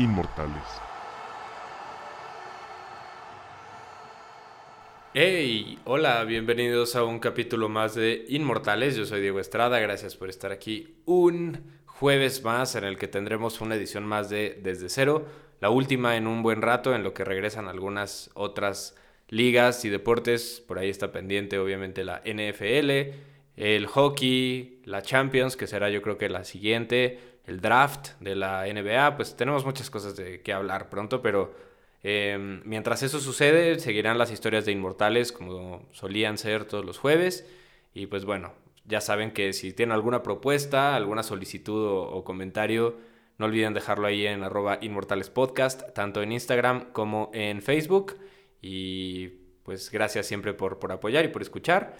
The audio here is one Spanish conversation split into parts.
Inmortales. Hey, hola, bienvenidos a un capítulo más de Inmortales. Yo soy Diego Estrada, gracias por estar aquí un jueves más en el que tendremos una edición más de Desde Cero, la última en un buen rato en lo que regresan algunas otras ligas y deportes. Por ahí está pendiente obviamente la NFL, el hockey, la Champions, que será yo creo que la siguiente, el draft de la NBA. Pues tenemos muchas cosas de que hablar pronto, pero em, mientras eso sucede, seguirán las historias de Inmortales como solían ser todos los jueves. Y pues bueno, ya saben que si tienen alguna propuesta, alguna solicitud o, comentario, no olviden dejarlo ahí en arroba inmortalespodcast, tanto en Instagram como en Facebook. Y pues gracias siempre por, por apoyar y por escuchar.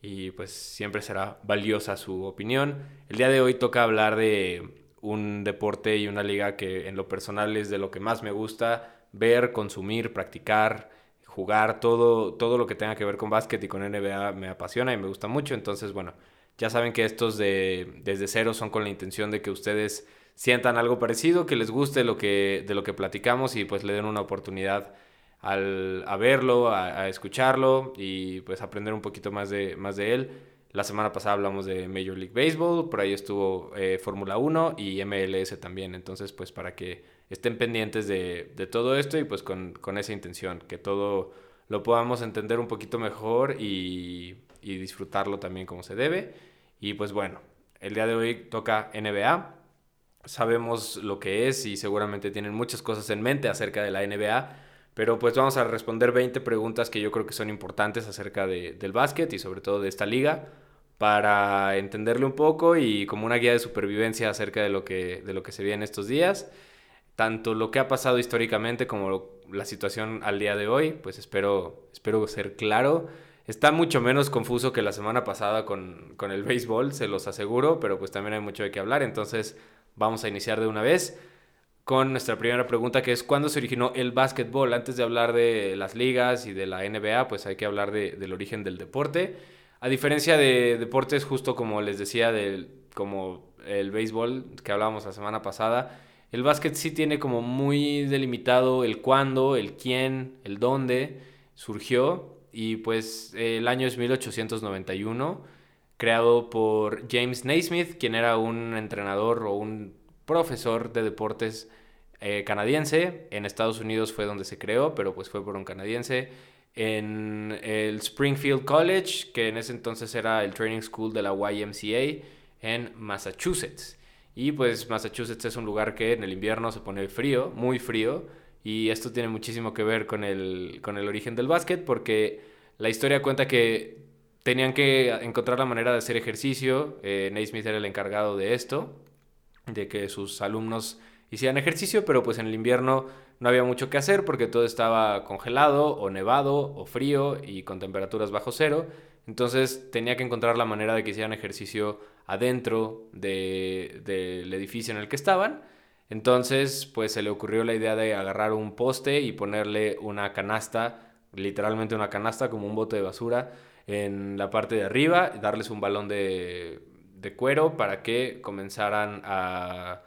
Y pues siempre será valiosa su opinión. El día de hoy toca hablar de un deporte y una liga que en lo personal es de lo que más me gusta ver, consumir, practicar, jugar, todo, todo lo que tenga que ver con básquet y con NBA me apasiona y me gusta mucho. Entonces, bueno, ya saben que estos de desde cero son con la intención de que ustedes sientan algo parecido, que les guste lo que, de lo que platicamos y pues le den una oportunidad al, a verlo, a, escucharlo y pues aprender un poquito más de, más de él. La semana pasada hablamos de Major League Baseball, por ahí estuvo eh, Fórmula 1 y MLS también, entonces pues para que estén pendientes de, de todo esto y pues con, con, esa intención, que todo lo podamos entender un poquito mejor y, y disfrutarlo también como se debe. Y pues bueno, el día de hoy toca NBA. Sabemos lo que es y seguramente tienen muchas cosas en mente acerca de la NBA, pero pues vamos a responder 20 preguntas que yo creo que son importantes acerca de, del básquet y sobre todo de esta liga para entenderle un poco y como una guía de supervivencia acerca de lo que, de lo que se viene estos días, tanto lo que ha pasado históricamente como la situación al día de hoy, pues espero, espero ser claro Está mucho menos confuso que la semana pasada con, con, el béisbol, se los aseguro, pero pues también hay mucho de qué hablar. Entonces vamos a iniciar de una vez con nuestra primera pregunta, que es ¿cuándo se originó el básquetbol? Antes de hablar de las ligas y de la NBA, pues hay que hablar de, del origen del deporte. A diferencia de deportes, justo como les decía, del, como el béisbol que hablábamos la semana pasada, el básquet sí tiene como muy delimitado el cuándo, el quién, el dónde surgió y pues el año es 1891, creado por James Naismith, quien era un entrenador o un profesor de deportes eh, canadiense. En Estados Unidos fue donde se creó, pero pues fue por un canadiense. En el Springfield College, que en ese entonces era el training school de la YMCA en Massachusetts. Y pues Massachusetts es un lugar que en el invierno se pone frío, muy frío y esto tiene muchísimo que ver con el, con el origen del básquet, porque la historia cuenta que tenían que encontrar la manera de hacer ejercicio. Eh, Naismith era el encargado de esto, de que sus alumnos hicieran ejercicio, pero pues en el invierno no había mucho que hacer porque todo estaba congelado o nevado o frío y con temperaturas bajo cero. Entonces tenía que encontrar la manera de que hicieran ejercicio adentro del edificio en el que estaban. Entonces, pues se le ocurrió la idea de agarrar un poste y ponerle una canasta, literalmente una canasta como un bote de basura, en la parte de arriba, darles un balón de, cuero para que comenzaran a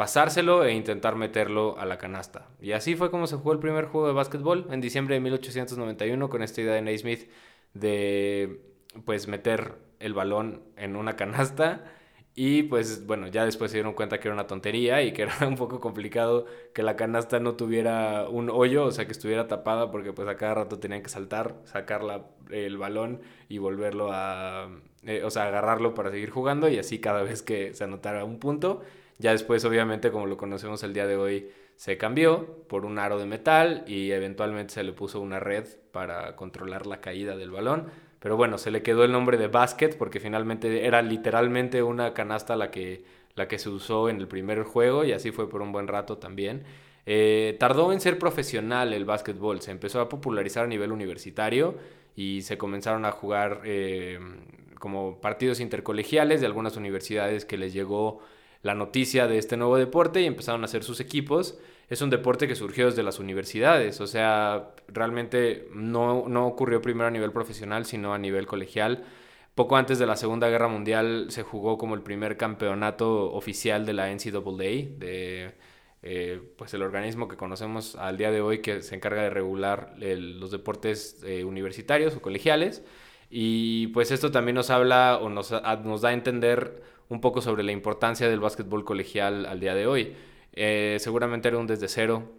pasárselo e intentar meterlo a la canasta. Y así fue como se jugó el primer juego de básquetbol en diciembre de 1891 con esta idea de Naismith de pues meter el balón en una canasta y pues bueno, ya después se dieron cuenta que era una tontería y que era un poco complicado que la canasta no tuviera un hoyo, o sea, que estuviera tapada porque pues a cada rato tenían que saltar, sacar el balón y volverlo a, eh, o sea, agarrarlo para seguir jugando y así cada vez que se anotara un punto. Ya después, obviamente, como lo conocemos el día de hoy, se cambió por un aro de metal y eventualmente se le puso una red para controlar la caída del balón pero bueno, se le quedó el nombre de basket porque finalmente era literalmente una canasta la que, la que se usó en el primer juego y así fue por un buen rato también. Eh, tardó en ser profesional el básquetbol, se empezó a popularizar a nivel universitario y se comenzaron a jugar eh, como partidos intercolegiales de algunas universidades que les llegó la noticia de este nuevo deporte y empezaron a hacer sus equipos es un deporte que surgió desde las universidades, o sea, realmente no, no ocurrió primero a nivel profesional, sino a nivel colegial. Poco antes de la Segunda Guerra Mundial se jugó como el primer campeonato oficial de la NCAA, de eh, pues el organismo que conocemos al día de hoy que se encarga de regular los deportes eh, universitarios o colegiales. Y pues esto también nos habla o nos, nos, da a entender un poco sobre la importancia del básquetbol colegial al día de hoy. Eh, seguramente era un desde cero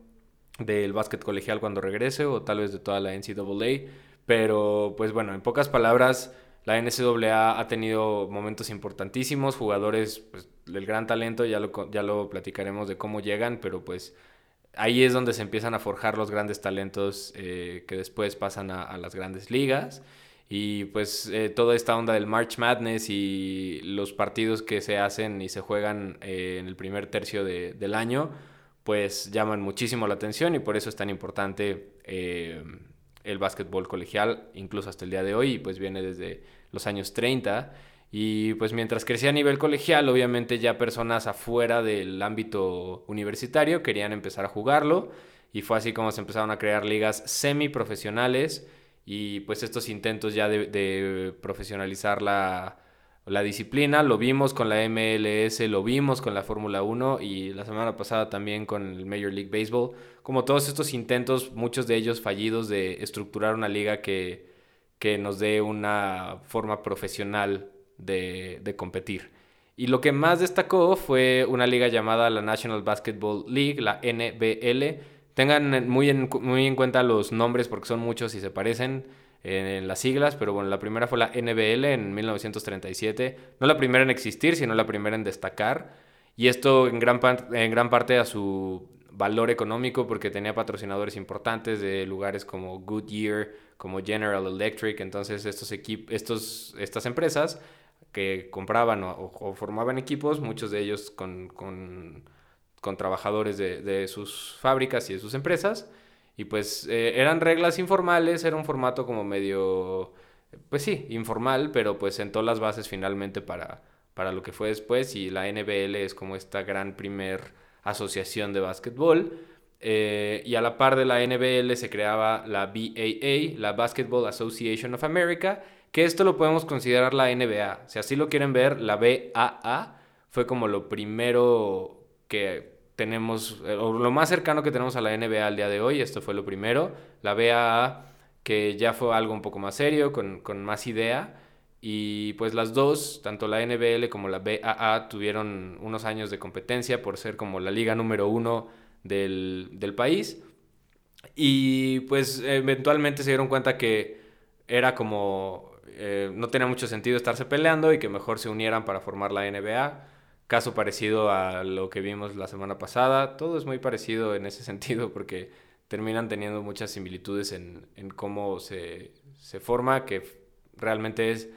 del básquet colegial cuando regrese o tal vez de toda la NCAA. Pero pues bueno, en pocas palabras, la NCAA ha tenido momentos importantísimos, jugadores pues, del gran talento, ya lo, ya lo platicaremos de cómo llegan, pero pues ahí es donde se empiezan a forjar los grandes talentos eh, que después pasan a, las grandes ligas. Y pues eh, toda esta onda del March Madness y los partidos que se hacen y se juegan eh, en el primer tercio del año, pues llaman muchísimo la atención y por eso es tan importante el básquetbol colegial, incluso hasta el día de hoy, pues viene desde los años 30. Y pues mientras crecía a nivel colegial, obviamente ya personas afuera del ámbito universitario querían empezar a jugarlo. Y fue así como se empezaron a crear ligas semiprofesionales y pues estos intentos ya de profesionalizar la, la disciplina, lo vimos con la MLS, lo vimos con la Fórmula 1 y la semana pasada también con el Major League Baseball, como todos estos intentos, muchos de ellos fallidos de estructurar una liga que, que nos dé una forma profesional de, de competir. Y lo que más destacó fue una liga llamada la National Basketball League, la NBL. Tengan muy en, muy en cuenta los nombres porque son muchos y se parecen en, las siglas, pero bueno, la primera fue la NBL en 1937, no la primera en existir, sino la primera en destacar, y esto en gran, parte a su valor económico porque tenía patrocinadores importantes de lugares como Goodyear, como General Electric, entonces estos estos, estas empresas que compraban o, formaban equipos, muchos de ellos con, con, con trabajadores de, de, sus fábricas y de sus empresas, y pues eh, eran reglas informales, era un formato como medio, pues sí, informal, pero pues sentó las bases finalmente para, para lo que fue después y la NBL es como esta gran primer asociación de básquetbol. Eh, y a la par de la NBL se creaba la BAA, la Basketball Association of America, que esto lo podemos considerar la NBA. Si así lo quieren ver, la BAA fue como lo primero que tenemos, eh, o lo más cercano que tenemos a la NBA al día de hoy, esto fue lo primero, la BAA, que ya fue algo un poco más serio, con, más idea, y pues las dos, tanto la NBL como la BAA, tuvieron unos años de competencia por ser como la liga número uno del, país, y pues eventualmente se dieron cuenta que era como, eh, no tenía mucho sentido estarse peleando y que mejor se unieran para formar la NBA caso parecido a lo que vimos la semana pasada. Todo es muy parecido en ese sentido porque terminan teniendo muchas similitudes en, cómo se, forma, que realmente es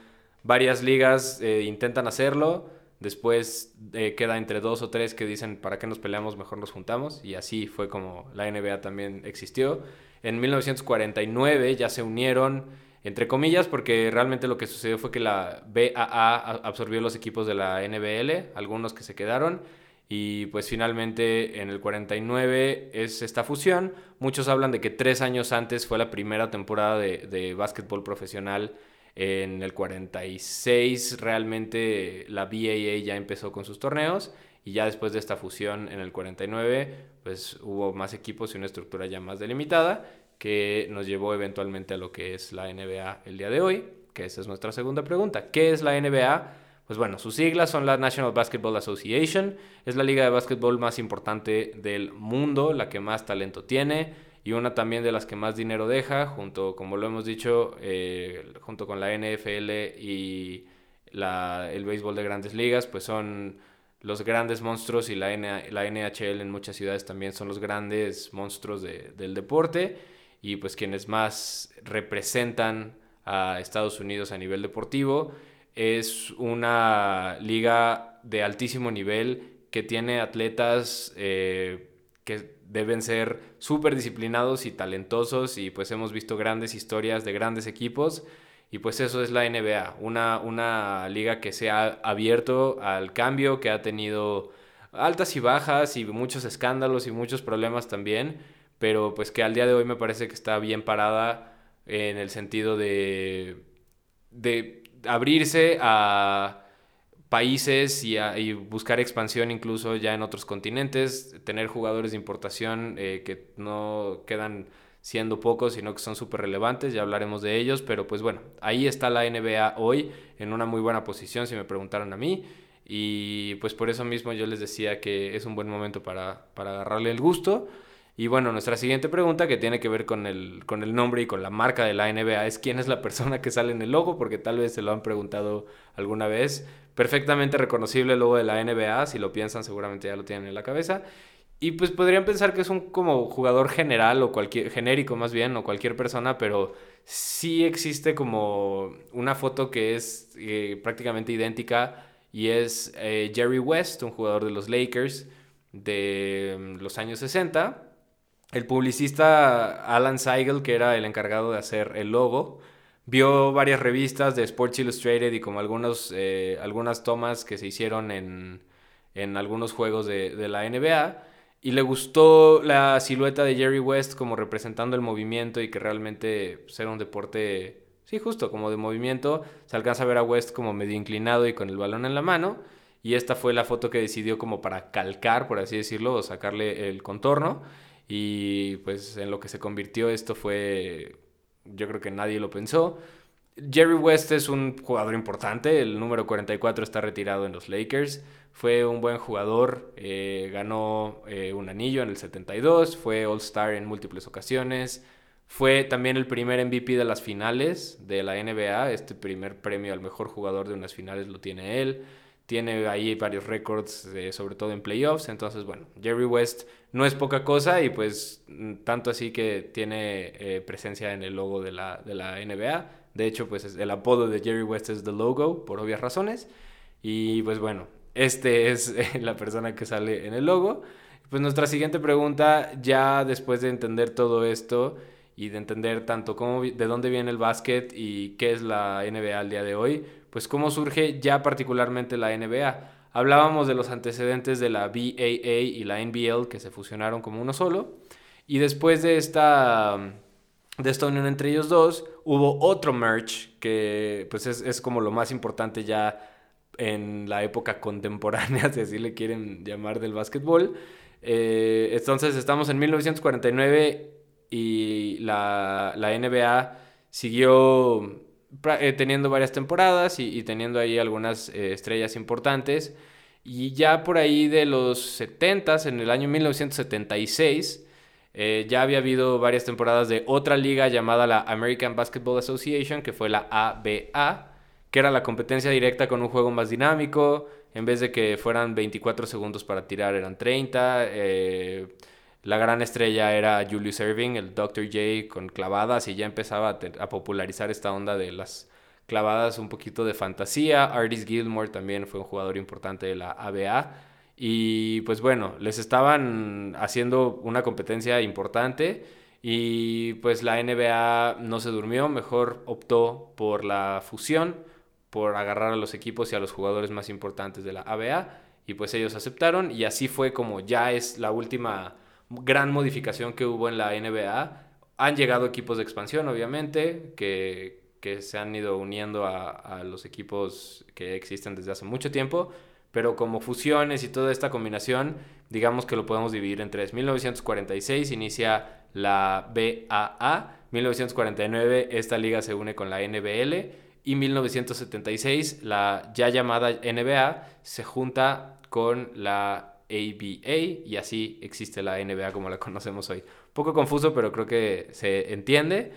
varias ligas eh, intentan hacerlo, después eh, queda entre dos o tres que dicen, ¿para qué nos peleamos? Mejor nos juntamos. Y así fue como la NBA también existió. En 1949 ya se unieron entre comillas, porque realmente lo que sucedió fue que la BAA absorbió los equipos de la NBL, algunos que se quedaron, y pues finalmente en el 49 es esta fusión. Muchos hablan de que tres años antes fue la primera temporada de, de básquetbol profesional. En el 46 realmente la BAA ya empezó con sus torneos y ya después de esta fusión en el 49 pues hubo más equipos y una estructura ya más delimitada que nos llevó eventualmente a lo que es la NBA el día de hoy, que esa es nuestra segunda pregunta. ¿Qué es la NBA? Pues bueno, sus siglas son la National Basketball Association, es la liga de básquetbol más importante del mundo, la que más talento tiene y una también de las que más dinero deja, junto, como lo hemos dicho, eh, junto con la NFL y la, el béisbol de grandes ligas, pues son los grandes monstruos y la, la NHL en muchas ciudades también son los grandes monstruos del deporte y pues quienes más representan a Estados Unidos a nivel deportivo. Es una liga de altísimo nivel que tiene atletas eh, que deben ser súper disciplinados y talentosos y pues hemos visto grandes historias de grandes equipos y pues eso es la NBA, una, una liga que se ha abierto al cambio, que ha tenido altas y bajas y muchos escándalos y muchos problemas también, pero pues que al día de hoy me parece que está bien parada en el sentido de, de abrirse a países y, buscar expansión incluso ya en otros continentes, tener jugadores de importación eh, que no quedan siendo pocos, sino que son súper relevantes, ya hablaremos de ellos, pero pues bueno, ahí está la NBA hoy en una muy buena posición, si me preguntaran a mí, y pues por eso mismo yo les decía que es un buen momento para, para agarrarle el gusto. Y bueno, nuestra siguiente pregunta que tiene que ver con el, con el nombre y con la marca de la NBA es quién es la persona que sale en el logo, porque tal vez se lo han preguntado alguna vez. Perfectamente reconocible el logo de la NBA, si lo piensan seguramente ya lo tienen en la cabeza. Y pues podrían pensar que es un como jugador general o cualquier genérico más bien o cualquier persona, pero sí existe como una foto que es eh, prácticamente idéntica y es eh, Jerry West, un jugador de los Lakers de mm, los años 60 el publicista Alan Seigel, que era el encargado de hacer el logo, vio varias revistas de Sports Illustrated y como algunos, eh, algunas tomas que se hicieron en, algunos juegos de, la NBA y le gustó la silueta de Jerry West como representando el movimiento y que realmente pues, era un deporte, sí, justo como de movimiento. Se alcanza a ver a West como medio inclinado y con el balón en la mano. Y esta fue la foto que decidió como para calcar, por así decirlo, o sacarle el contorno. Y pues en lo que se convirtió esto fue, yo creo que nadie lo pensó. Jerry West es un jugador importante, el número 44 está retirado en los Lakers, fue un buen jugador, eh, ganó eh, un anillo en el 72, fue All Star en múltiples ocasiones, fue también el primer MVP de las finales de la NBA, este primer premio al mejor jugador de unas finales lo tiene él tiene ahí varios récords, sobre todo en playoffs. Entonces, bueno, Jerry West no es poca cosa y pues mm, tanto así que tiene eh, presencia en el logo de la, de la NBA. De hecho, pues el apodo de Jerry West es The Logo, por obvias razones. Y pues bueno, este es la persona que sale en el logo. Pues nuestra siguiente pregunta, ya después de entender todo esto y de entender tanto cómo, de dónde viene el básquet y qué es la NBA al día de hoy, pues cómo surge ya particularmente la NBA. Hablábamos de los antecedentes de la BAA y la NBL que se fusionaron como uno solo. Y después de esta, de esta unión entre ellos dos, hubo otro merge que pues es, como lo más importante ya en la época contemporánea, si así le quieren llamar, del básquetbol. Eh, entonces estamos en 1949 y la, la NBA siguió eh, teniendo varias temporadas y, teniendo ahí algunas eh, estrellas importantes. Y ya por ahí de los 70s, en el año 1976, eh, ya había habido varias temporadas de otra liga llamada la American Basketball Association, que fue la ABA, que era la competencia directa con un juego más dinámico. En vez de que fueran 24 segundos para tirar, eran 30. La gran estrella era Julius Irving, el Dr. J con clavadas y ya empezaba a, popularizar esta onda de las clavadas un poquito de fantasía. Artis Gilmore también fue un jugador importante de la ABA. Y pues bueno, les estaban haciendo una competencia importante y pues la NBA no se durmió, mejor optó por la fusión, por agarrar a los equipos y a los jugadores más importantes de la ABA y pues ellos aceptaron y así fue como ya es la última gran modificación que hubo en la NBA. Han llegado equipos de expansión, obviamente, que, se han ido uniendo a, los equipos que existen desde hace mucho tiempo, pero como fusiones y toda esta combinación, digamos que lo podemos dividir en tres. 1946 inicia la BAA, 1949 esta liga se une con la NBL y 1976 la ya llamada NBA se junta con la ABA y así existe la NBA como la conocemos hoy. Poco confuso, pero creo que se entiende.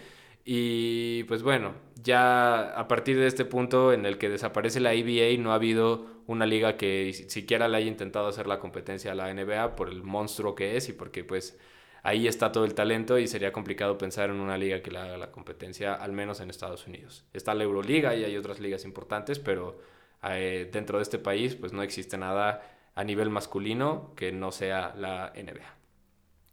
Y pues bueno, ya a partir de este punto en el que desaparece la ABA, no ha habido una liga que siquiera le haya intentado hacer la competencia a la NBA por el monstruo que es y porque pues ahí está todo el talento y sería complicado pensar en una liga que le haga la competencia, al menos en Estados Unidos. Está la Euroliga y hay otras ligas importantes, pero eh, dentro de este país pues no existe nada a nivel masculino que no sea la NBA.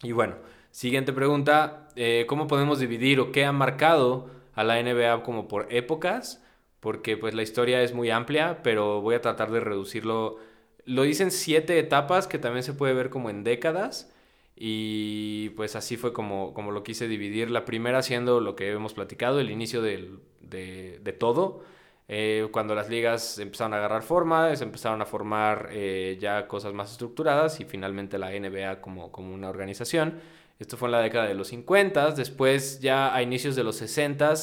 Y bueno, siguiente pregunta, eh, ¿cómo podemos dividir o qué ha marcado a la NBA como por épocas? Porque pues la historia es muy amplia, pero voy a tratar de reducirlo. Lo dicen siete etapas que también se puede ver como en décadas. Y pues así fue como, como lo quise dividir. La primera siendo lo que hemos platicado, el inicio de, de todo Eh, cuando las ligas empezaron a agarrar forma, se empezaron a formar eh, ya cosas más estructuradas y finalmente la NBA como, como una organización. Esto fue en la década de los 50, después ya a inicios de los 60,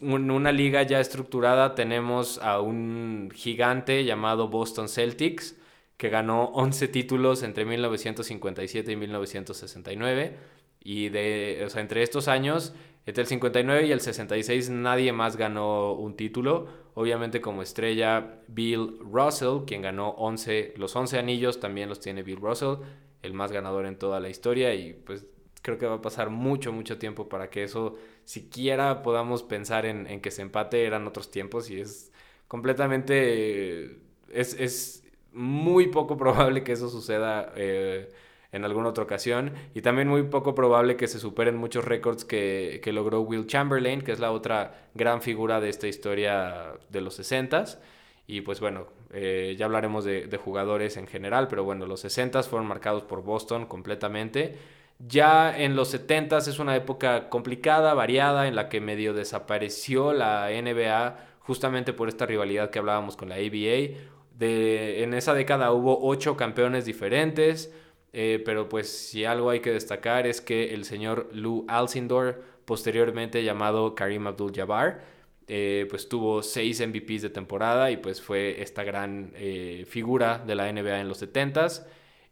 en una liga ya estructurada tenemos a un gigante llamado Boston Celtics, que ganó 11 títulos entre 1957 y 1969. Y de, o sea, entre estos años entre el 59 y el 66 nadie más ganó un título. Obviamente como estrella Bill Russell, quien ganó 11, los 11 anillos también los tiene Bill Russell, el más ganador en toda la historia y pues creo que va a pasar mucho, mucho tiempo para que eso siquiera podamos pensar en, que se empate, eran otros tiempos y es completamente, es, es muy poco probable que eso suceda. Eh, en alguna otra ocasión. Y también muy poco probable que se superen muchos récords que, logró Will Chamberlain, que es la otra gran figura de esta historia de los 60s. Y pues bueno, eh, ya hablaremos de, jugadores en general, pero bueno, los 60s fueron marcados por Boston completamente. Ya en los 70s es una época complicada, variada, en la que medio desapareció la NBA justamente por esta rivalidad que hablábamos con la ABA. De, en esa década hubo ocho campeones diferentes, eh, pero pues si algo hay que destacar es que el señor Lou Alcindor, posteriormente llamado Karim Abdul-Jabbar, eh, pues tuvo seis MVPs de temporada y pues fue esta gran eh, figura de la NBA en los 70s.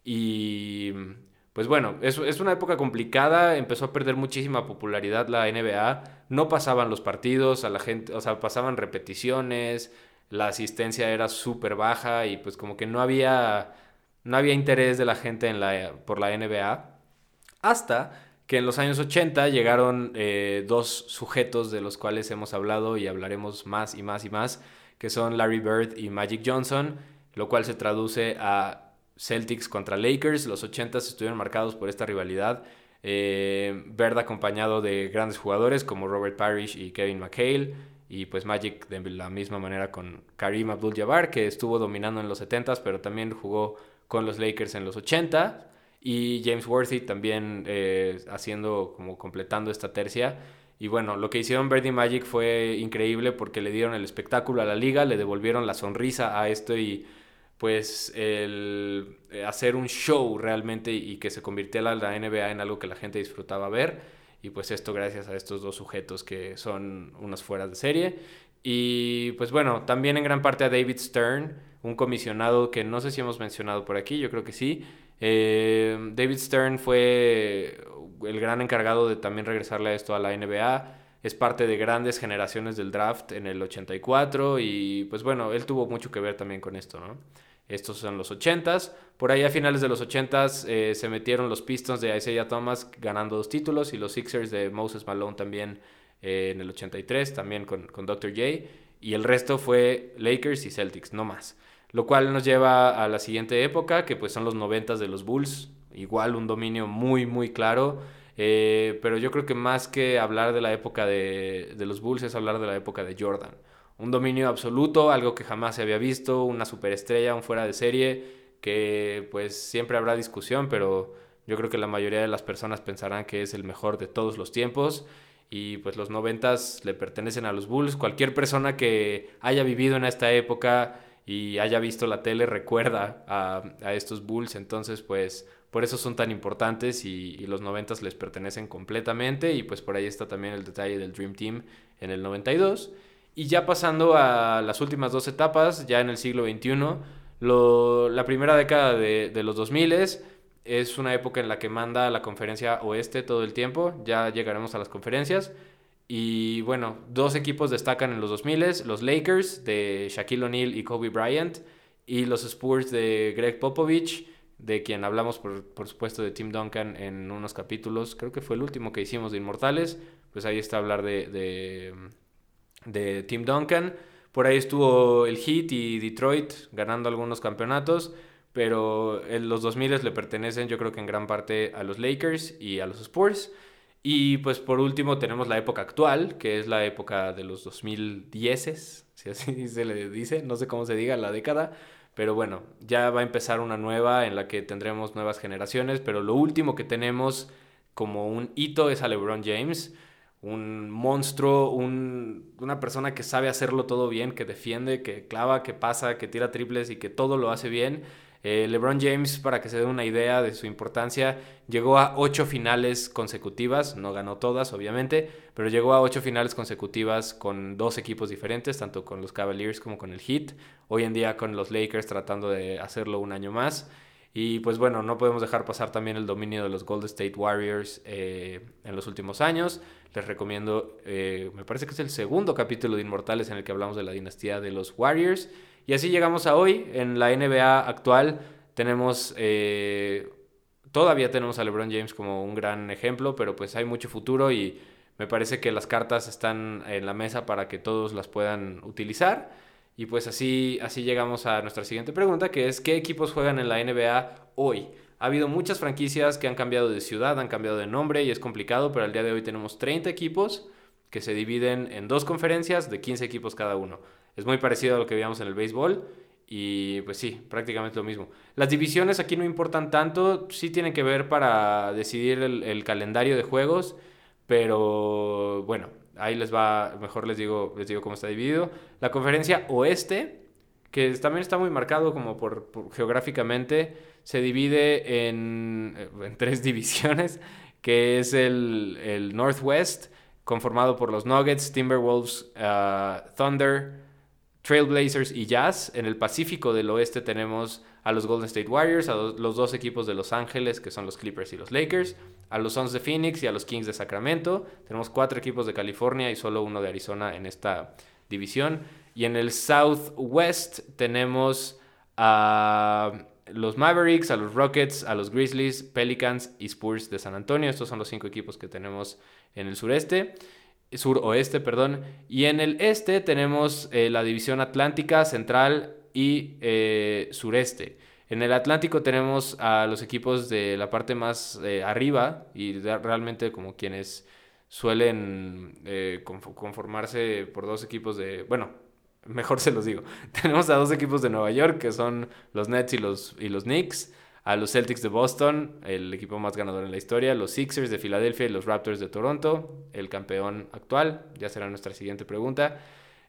Y pues bueno, es, es, una época complicada, empezó a perder muchísima popularidad la NBA, no pasaban los partidos, a la gente, o sea, pasaban repeticiones, la asistencia era súper baja y pues como que no había no había interés de la gente en la, por la NBA, hasta que en los años 80 llegaron eh, dos sujetos de los cuales hemos hablado y hablaremos más y más y más, que son Larry Bird y Magic Johnson, lo cual se traduce a Celtics contra Lakers. Los 80 estuvieron marcados por esta rivalidad. Eh, Bird acompañado de grandes jugadores como Robert Parrish y Kevin McHale. Y pues Magic de la misma manera con Karim Abdul-Jabbar, que estuvo dominando en los 70s, pero también jugó con los Lakers en los 80 y James Worthy también eh, haciendo como completando esta tercia. Y bueno, lo que hicieron Birdie Magic fue increíble porque le dieron el espectáculo a la liga, le devolvieron la sonrisa a esto y pues el eh, hacer un show realmente y que se convirtiera la NBA en algo que la gente disfrutaba ver. Y pues esto gracias a estos dos sujetos que son unas fueras de serie. Y pues bueno, también en gran parte a David Stern, un comisionado que no sé si hemos mencionado por aquí, yo creo que sí. Eh, David Stern fue el gran encargado de también regresarle a esto a la NBA. Es parte de grandes generaciones del draft en el 84 y pues bueno, él tuvo mucho que ver también con esto, ¿no? Estos son los 80s. Por ahí a finales de los 80s eh, se metieron los Pistons de Isaiah Thomas ganando dos títulos y los Sixers de Moses Malone también eh, en el 83, también con, con Dr. J. Y el resto fue Lakers y Celtics, no más. Lo cual nos lleva a la siguiente época, que pues son los 90 de los Bulls. Igual un dominio muy, muy claro. Eh, pero yo creo que más que hablar de la época de, de, los Bulls es hablar de la época de Jordan. Un dominio absoluto, algo que jamás se había visto, una superestrella, un fuera de serie, que pues siempre habrá discusión, pero yo creo que la mayoría de las personas pensarán que es el mejor de todos los tiempos. Y pues los noventas le pertenecen a los Bulls. Cualquier persona que haya vivido en esta época y haya visto la tele recuerda a, estos Bulls, entonces pues por eso son tan importantes y, los noventas les pertenecen completamente y pues por ahí está también el detalle del Dream Team en el 92. Y ya pasando a las últimas dos etapas, ya en el siglo XXI, la primera década de, de los 2000 es una época en la que manda la conferencia oeste todo el tiempo, ya llegaremos a las conferencias. Y bueno, dos equipos destacan en los 2000, los Lakers de Shaquille O'Neal y Kobe Bryant y los Spurs de Greg Popovich, de quien hablamos por, por, supuesto de Tim Duncan en unos capítulos, creo que fue el último que hicimos de Inmortales, pues ahí está hablar de, de, de Tim Duncan. Por ahí estuvo el Heat y Detroit ganando algunos campeonatos, pero en los 2000 le pertenecen yo creo que en gran parte a los Lakers y a los Spurs. Y pues por último tenemos la época actual, que es la época de los 2010, si así se le dice, no sé cómo se diga la década, pero bueno, ya va a empezar una nueva en la que tendremos nuevas generaciones, pero lo último que tenemos como un hito es a LeBron James, un monstruo, una persona que sabe hacerlo todo bien, que defiende, que clava, que pasa, que tira triples y que todo lo hace bien. Eh, LeBron James, para que se dé una idea de su importancia, llegó a ocho finales consecutivas, no ganó todas, obviamente, pero llegó a ocho finales consecutivas con dos equipos diferentes, tanto con los Cavaliers como con el Heat. Hoy en día con los Lakers tratando de hacerlo un año más. Y pues bueno, no podemos dejar pasar también el dominio de los Golden State Warriors eh, en los últimos años. Les recomiendo, eh, me parece que es el segundo capítulo de Inmortales en el que hablamos de la dinastía de los Warriors. Y así llegamos a hoy. En la NBA actual tenemos, eh, todavía tenemos a LeBron James como un gran ejemplo, pero pues hay mucho futuro y me parece que las cartas están en la mesa para que todos las puedan utilizar. Y pues así, así llegamos a nuestra siguiente pregunta, que es ¿qué equipos juegan en la NBA hoy? Ha habido muchas franquicias que han cambiado de ciudad, han cambiado de nombre y es complicado, pero al día de hoy tenemos 30 equipos que se dividen en dos conferencias de 15 equipos cada uno. Es muy parecido a lo que veíamos en el béisbol y pues sí, prácticamente lo mismo. Las divisiones aquí no importan tanto, sí tienen que ver para decidir el, calendario de juegos, pero bueno, ahí les va, mejor les digo, les digo cómo está dividido. La conferencia oeste, que también está muy marcado como por, geográficamente, se divide en, en, tres divisiones, que es el, el Northwest, conformado por los Nuggets, Timberwolves, uh, Thunder, Trailblazers y Jazz. En el Pacífico del Oeste tenemos a los Golden State Warriors, a los dos equipos de Los Ángeles, que son los Clippers y los Lakers, a los Suns de Phoenix y a los Kings de Sacramento. Tenemos cuatro equipos de California y solo uno de Arizona en esta división. Y en el Southwest tenemos a los Mavericks, a los Rockets, a los Grizzlies, Pelicans y Spurs de San Antonio. Estos son los cinco equipos que tenemos en el sureste suroeste, perdón. Y en el este tenemos eh, la división atlántica, central y eh, sureste. En el Atlántico tenemos a los equipos de la parte más eh, arriba y realmente como quienes suelen conformarse por dos equipos de, bueno, mejor se los digo. tenemos a dos equipos de Nueva York que son los Nets y los, y los Knicks a los Celtics de Boston, el equipo más ganador en la historia, los Sixers de Filadelfia y los Raptors de Toronto, el campeón actual, ya será nuestra siguiente pregunta.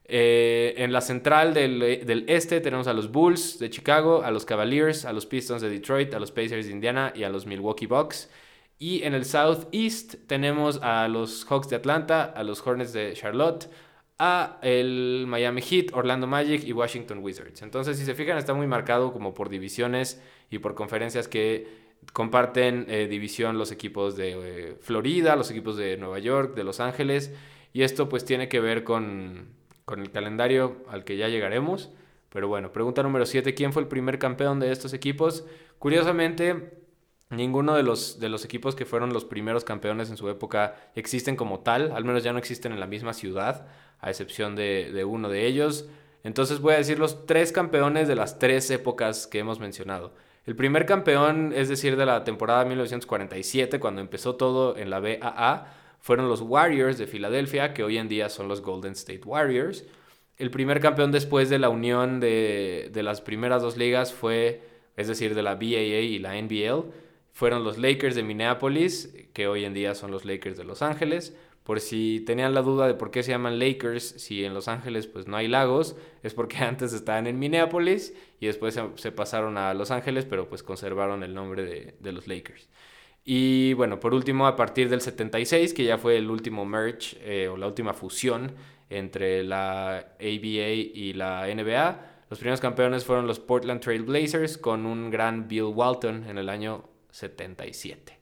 Eh, en la central del, este tenemos a los Bulls de Chicago, a los Cavaliers, a los Pistons de Detroit, a los Pacers de Indiana y a los Milwaukee Bucks. Y en el Southeast tenemos a los Hawks de Atlanta, a los Hornets de Charlotte, a el Miami Heat, Orlando Magic y Washington Wizards. Entonces, si se fijan, está muy marcado como por divisiones y por conferencias que comparten eh, división los equipos de eh, Florida, los equipos de Nueva York, de Los Ángeles. Y esto pues tiene que ver con, con el calendario al que ya llegaremos. Pero bueno, pregunta número 7, ¿quién fue el primer campeón de estos equipos? Curiosamente, ninguno de los, de los equipos que fueron los primeros campeones en su época existen como tal, al menos ya no existen en la misma ciudad a excepción de, uno de ellos. Entonces voy a decir los tres campeones de las tres épocas que hemos mencionado. El primer campeón, es decir, de la temporada 1947, cuando empezó todo en la BAA, fueron los Warriors de Filadelfia, que hoy en día son los Golden State Warriors. El primer campeón después de la unión de, de las primeras dos ligas fue, es decir, de la BAA y la NBL, fueron los Lakers de Minneapolis, que hoy en día son los Lakers de Los Ángeles. Por si tenían la duda de por qué se llaman Lakers, si en Los Ángeles pues no hay lagos, es porque antes estaban en Minneapolis y después se, pasaron a Los Ángeles, pero pues conservaron el nombre de, los Lakers. Y bueno, por último, a partir del 76, que ya fue el último merge eh, o la última fusión entre la ABA y la NBA, los primeros campeones fueron los Portland Trail Blazers con un gran Bill Walton en el año 77.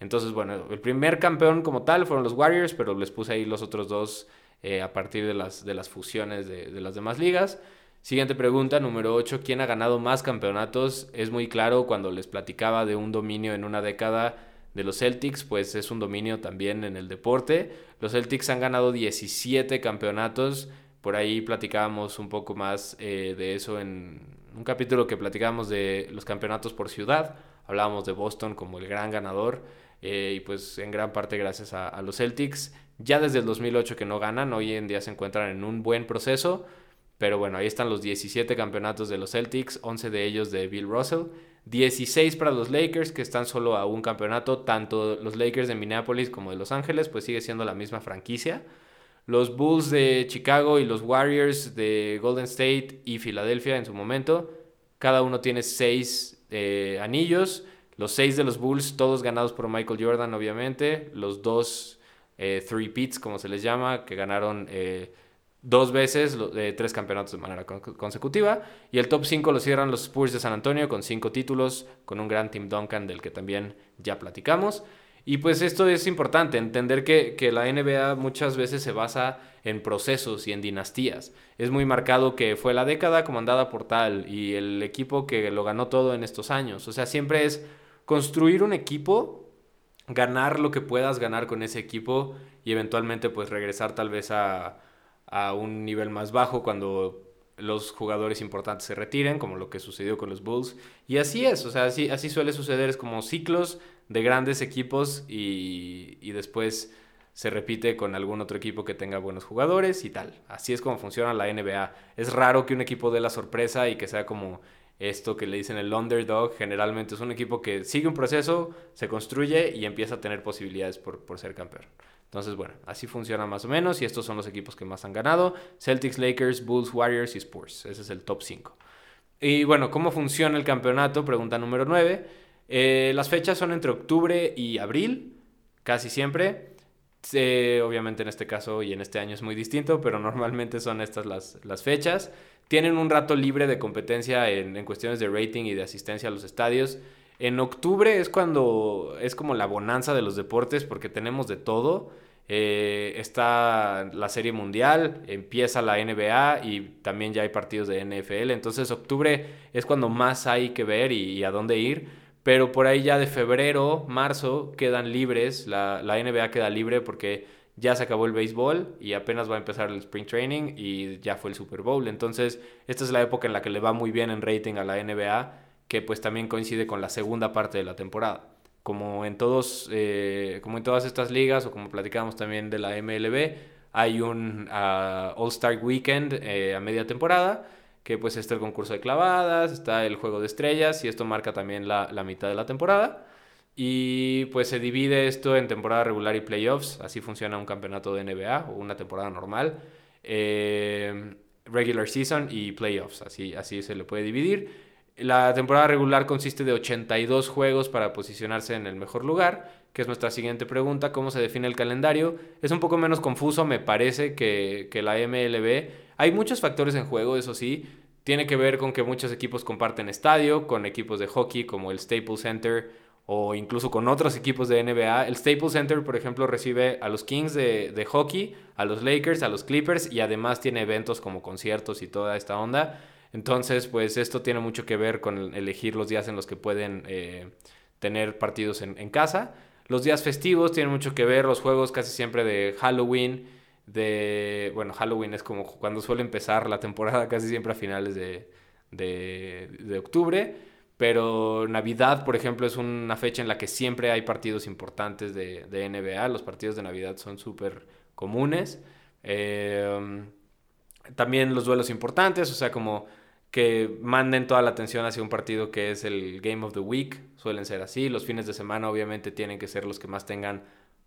Entonces, bueno, el primer campeón como tal fueron los Warriors, pero les puse ahí los otros dos eh, a partir de las, de las fusiones de, las demás ligas. Siguiente pregunta, número 8. ¿Quién ha ganado más campeonatos? Es muy claro cuando les platicaba de un dominio en una década de los Celtics, pues es un dominio también en el deporte. Los Celtics han ganado 17 campeonatos. Por ahí platicábamos un poco más eh, de eso en un capítulo que platicábamos de los campeonatos por ciudad. Hablábamos de Boston como el gran ganador. Eh, y pues en gran parte gracias a, los Celtics. Ya desde el 2008 que no ganan, hoy en día se encuentran en un buen proceso. Pero bueno, ahí están los 17 campeonatos de los Celtics, 11 de ellos de Bill Russell. 16 para los Lakers, que están solo a un campeonato. Tanto los Lakers de Minneapolis como de Los Ángeles, pues sigue siendo la misma franquicia. Los Bulls de Chicago y los Warriors de Golden State y Filadelfia en su momento, cada uno tiene 6 eh, anillos. Los 6 de los Bulls, todos ganados por Michael Jordan, obviamente. Los dos eh, three pits, como se les llama, que ganaron eh, dos veces de tres campeonatos de manera consecutiva. Y el top 5 lo cierran los Spurs de San Antonio con cinco títulos, con un gran Tim Duncan del que también ya platicamos. Y pues esto es importante, entender que, que, la NBA muchas veces se basa en procesos y en dinastías. Es muy marcado que fue la década comandada por tal y el equipo que lo ganó todo en estos años. O sea, siempre es construir un equipo, ganar lo que puedas ganar con ese equipo y eventualmente pues regresar tal vez a, a un nivel más bajo cuando los jugadores importantes se retiren, como lo que sucedió con los Bulls. Y así es, o sea, así, así suele suceder, es como ciclos de grandes equipos y, y, después se repite con algún otro equipo que tenga buenos jugadores y tal. Así es como funciona la NBA. Es raro que un equipo dé la sorpresa y que sea como esto que le dicen el underdog. Generalmente es un equipo que sigue un proceso, se construye y empieza a tener posibilidades por, por ser campeón. Entonces, bueno, así funciona más o menos y estos son los equipos que más han ganado. Celtics, Lakers, Bulls, Warriors y Spurs. Ese es el top 5. Y bueno, ¿cómo funciona el campeonato? Pregunta número 9. Eh, las fechas son entre octubre y abril, casi siempre. obviamente en este caso y en este año es muy distinto, pero normalmente son estas las, las fechas. Tienen un rato libre de competencia en, en cuestiones de rating y de asistencia a los estadios. En octubre es cuando es como la bonanza de los deportes porque tenemos de todo. Eh, está la Serie Mundial, empieza la NBA y también ya hay partidos de NFL. Entonces octubre es cuando más hay que ver y, a dónde ir. Pero por ahí ya de febrero, marzo quedan libres. La, la, NBA queda libre porque ya se acabó el béisbol y apenas va a empezar el Spring Training y ya fue el Super Bowl. Entonces esta es la época en la que le va muy bien en rating a la NBA que pues también coincide con la segunda parte de la temporada. Como en, todos, eh, como en todas estas ligas o como platicamos también de la MLB, hay un ah, All-Star Weekend eh, a media temporada, que pues está el concurso de clavadas, está el juego de estrellas y esto marca también la, la mitad de la temporada. Y pues se divide esto en temporada regular y playoffs, así funciona un campeonato de NBA o una temporada normal. Eh, regular season y playoffs, así, así se le puede dividir. La temporada regular consiste de 82 juegos para posicionarse en el mejor lugar, que es nuestra siguiente pregunta, ¿cómo se define el calendario? Es un poco menos confuso, me parece, que, la MLB. Hay muchos factores en juego, eso sí. Tiene que ver con que muchos equipos comparten estadio, con equipos de hockey como el Staples Center o incluso con otros equipos de NBA. El Staples Center, por ejemplo, recibe a los Kings de, de hockey, a los Lakers, a los Clippers y además tiene eventos como conciertos y toda esta onda. Entonces, pues esto tiene mucho que ver con elegir los días en los que pueden eh, tener partidos en, casa. Los días festivos tienen mucho que ver, los juegos casi siempre de Halloween, de, bueno, Halloween es como cuando suele empezar la temporada, casi siempre a finales de, de, octubre, pero Navidad, por ejemplo, es una fecha en la que siempre hay partidos importantes de, NBA, los partidos de Navidad son súper comunes. Eh, también los duelos importantes, o sea, como que manden toda la atención hacia un partido que es el Game of the Week, suelen ser así, los fines de semana obviamente tienen que ser los que más tengan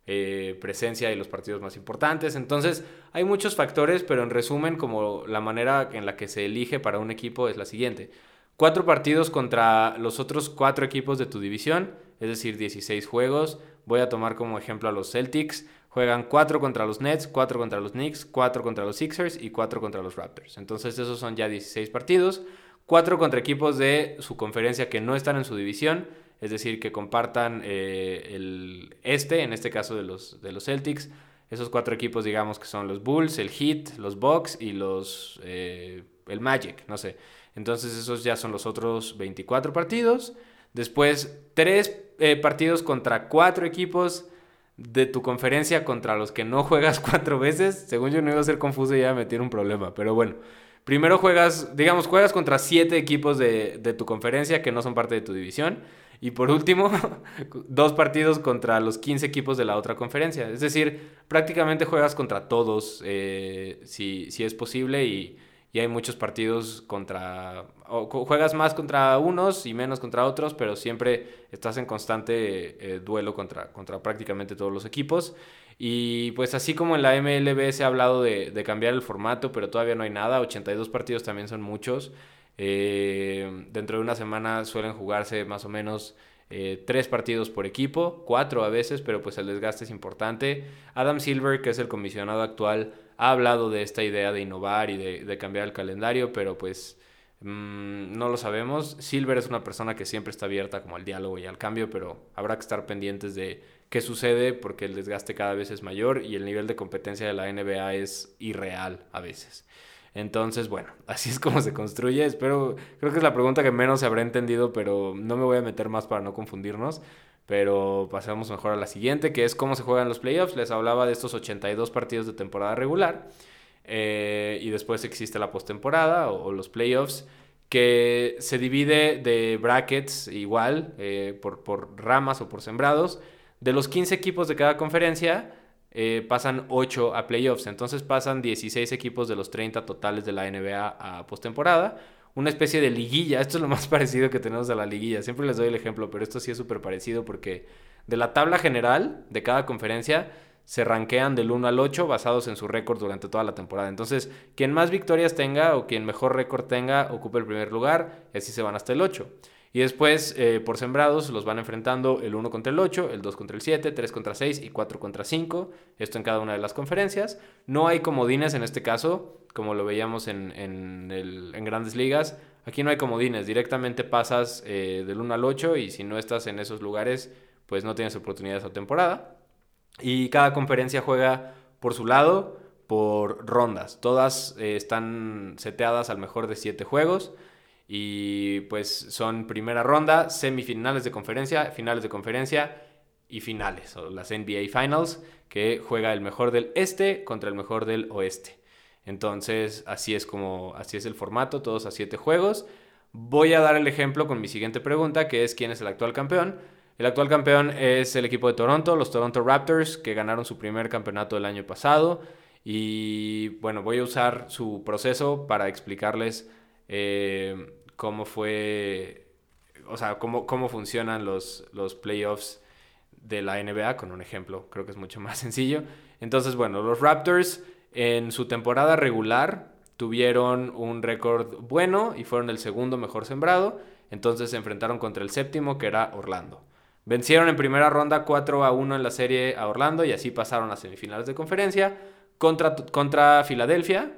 eh, presencia y los partidos más importantes, entonces hay muchos factores, pero en resumen como la manera en la que se elige para un equipo es la siguiente, cuatro partidos contra los otros cuatro equipos de tu división, es decir, 16 juegos, voy a tomar como ejemplo a los Celtics, Juegan 4 contra los Nets, 4 contra los Knicks, 4 contra los Sixers y 4 contra los Raptors. Entonces esos son ya 16 partidos. 4 contra equipos de su conferencia que no están en su división, es decir, que compartan eh, el este, en este caso de los, de los Celtics. Esos cuatro equipos, digamos que son los Bulls, el Heat, los Bucks y los eh, el Magic, no sé. Entonces esos ya son los otros 24 partidos. Después, 3 eh, partidos contra 4 equipos de tu conferencia contra los que no juegas cuatro veces, según yo no iba a ser confuso y iba a meter un problema, pero bueno. Primero juegas, digamos, juegas contra siete equipos de, tu conferencia que no son parte de tu división. Y por último, dos partidos contra los 15 equipos de la otra conferencia. Es decir, prácticamente juegas contra todos, eh, si, si, es posible, y, y hay muchos partidos contra, juegas más contra unos y menos contra otros, pero siempre estás en constante eh, duelo contra, contra prácticamente todos los equipos. Y pues así como en la MLB se ha hablado de, de cambiar el formato, pero todavía no hay nada, 82 partidos también son muchos. Eh, dentro de una semana suelen jugarse más o menos eh, tres partidos por equipo, cuatro a veces, pero pues el desgaste es importante. Adam Silver, que es el comisionado actual, ha hablado de esta idea de innovar y de, cambiar el calendario, pero pues mm, no lo sabemos. Silver es una persona que siempre está abierta como al diálogo y al cambio, pero habrá que estar pendientes de qué sucede porque el desgaste cada vez es mayor y el nivel de competencia de la NBA es irreal a veces. Entonces, bueno, así es como se construye. Espero, creo que es la pregunta que menos se habrá entendido, pero no me voy a meter más para no confundirnos. Pero pasemos mejor a la siguiente, que es cómo se juegan los playoffs. Les hablaba de estos 82 partidos de temporada regular. Eh, y después existe la postemporada o, los playoffs, que se divide de brackets igual, eh, por, por ramas o por sembrados. De los 15 equipos de cada conferencia, eh, pasan 8 a playoffs. Entonces pasan 16 equipos de los 30 totales de la NBA a postemporada. Una especie de liguilla. Esto es lo más parecido que tenemos a la liguilla. Siempre les doy el ejemplo, pero esto sí es súper parecido porque de la tabla general de cada conferencia se ranquean del 1 al 8 basados en su récord durante toda la temporada. Entonces, quien más victorias tenga o quien mejor récord tenga ocupa el primer lugar y así se van hasta el 8. Y después, eh, por sembrados, los van enfrentando el 1 contra el 8, el 2 contra el 7, 3 contra 6 y 4 contra 5. Esto en cada una de las conferencias. No hay comodines en este caso, como lo veíamos en, en, grandes ligas. Aquí no hay comodines, directamente pasas eh, del 1 al 8 y si no estás en esos lugares, pues no tienes oportunidad esa temporada. Y cada conferencia juega por su lado, por rondas. Todas eh, están seteadas al mejor de 7 juegos. Y pues son primera ronda, semifinales de conferencia, finales de conferencia y finales, o las NBA Finals, que juega el mejor del este contra el mejor del oeste. Entonces, así es como, así es el formato, todos a siete juegos. Voy a dar el ejemplo con mi siguiente pregunta, que es quién es el actual campeón. El actual campeón es el equipo de Toronto, los Toronto Raptors, que ganaron su primer campeonato el año pasado. Y bueno, voy a usar su proceso para explicarles eh, cómo fue, o sea, cómo, cómo funcionan los, los playoffs de la NBA, con un ejemplo, creo que es mucho más sencillo. Entonces, bueno, los Raptors en su temporada regular tuvieron un récord bueno y fueron el segundo mejor sembrado. Entonces se enfrentaron contra el séptimo, que era Orlando. Vencieron en primera ronda 4 a 1 en la serie a Orlando y así pasaron a semifinales de conferencia contra, contra Filadelfia,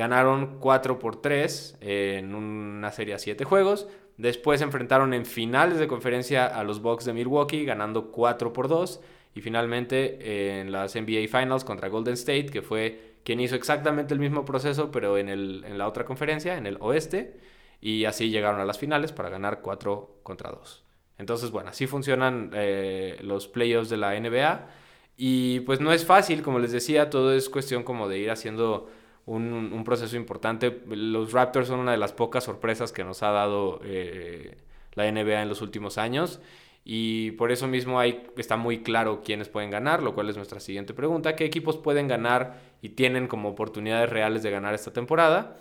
Ganaron 4 por 3 en una serie a 7 juegos. Después se enfrentaron en finales de conferencia a los Bucks de Milwaukee, ganando 4 por 2. Y finalmente en las NBA Finals contra Golden State, que fue quien hizo exactamente el mismo proceso, pero en, el, en la otra conferencia, en el oeste. Y así llegaron a las finales para ganar 4 contra 2. Entonces, bueno, así funcionan eh, los playoffs de la NBA. Y pues no es fácil, como les decía, todo es cuestión como de ir haciendo un, proceso importante. Los Raptors son una de las pocas sorpresas que nos ha dado eh, la NBA en los últimos años. Y por eso mismo hay, está muy claro quiénes pueden ganar, lo cual es nuestra siguiente pregunta. ¿Qué equipos pueden ganar y tienen como oportunidades reales de ganar esta temporada?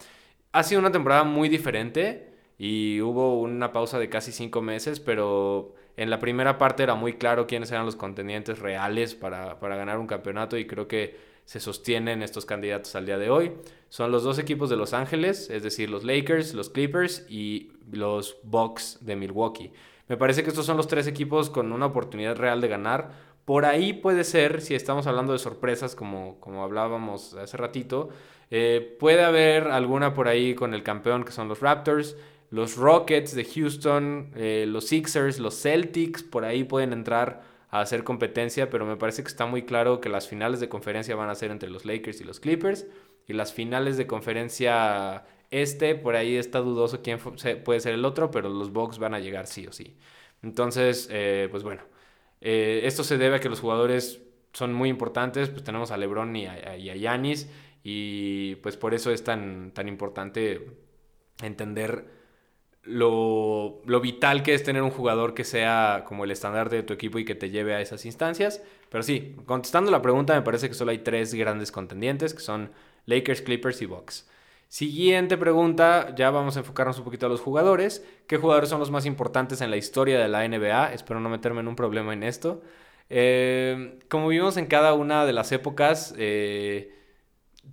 Ha sido una temporada muy diferente y hubo una pausa de casi cinco meses, pero en la primera parte era muy claro quiénes eran los contendientes reales para, para ganar un campeonato y creo que se sostienen estos candidatos al día de hoy. Son los dos equipos de Los Ángeles, es decir, los Lakers, los Clippers y los Bucks de Milwaukee. Me parece que estos son los tres equipos con una oportunidad real de ganar. Por ahí puede ser, si estamos hablando de sorpresas como, como hablábamos hace ratito, eh, puede haber alguna por ahí con el campeón que son los Raptors, los Rockets de Houston, eh, los Sixers, los Celtics, por ahí pueden entrar a hacer competencia, pero me parece que está muy claro que las finales de conferencia van a ser entre los Lakers y los Clippers, y las finales de conferencia este, por ahí está dudoso quién puede ser el otro, pero los Bucks van a llegar sí o sí. Entonces, eh, pues bueno, eh, esto se debe a que los jugadores son muy importantes, pues tenemos a LeBron y a, y a Giannis, y pues por eso es tan, tan importante entender lo, vital que es tener un jugador que sea como el estándar de tu equipo y que te lleve a esas instancias. Pero sí, contestando la pregunta, me parece que solo hay tres grandes contendientes, que son Lakers, Clippers y Bucks. Siguiente pregunta, ya vamos a enfocarnos un poquito a los jugadores. ¿Qué jugadores son los más importantes en la historia de la NBA? Espero no meterme en un problema en esto. Eh, como vimos en cada una de las épocas, eh,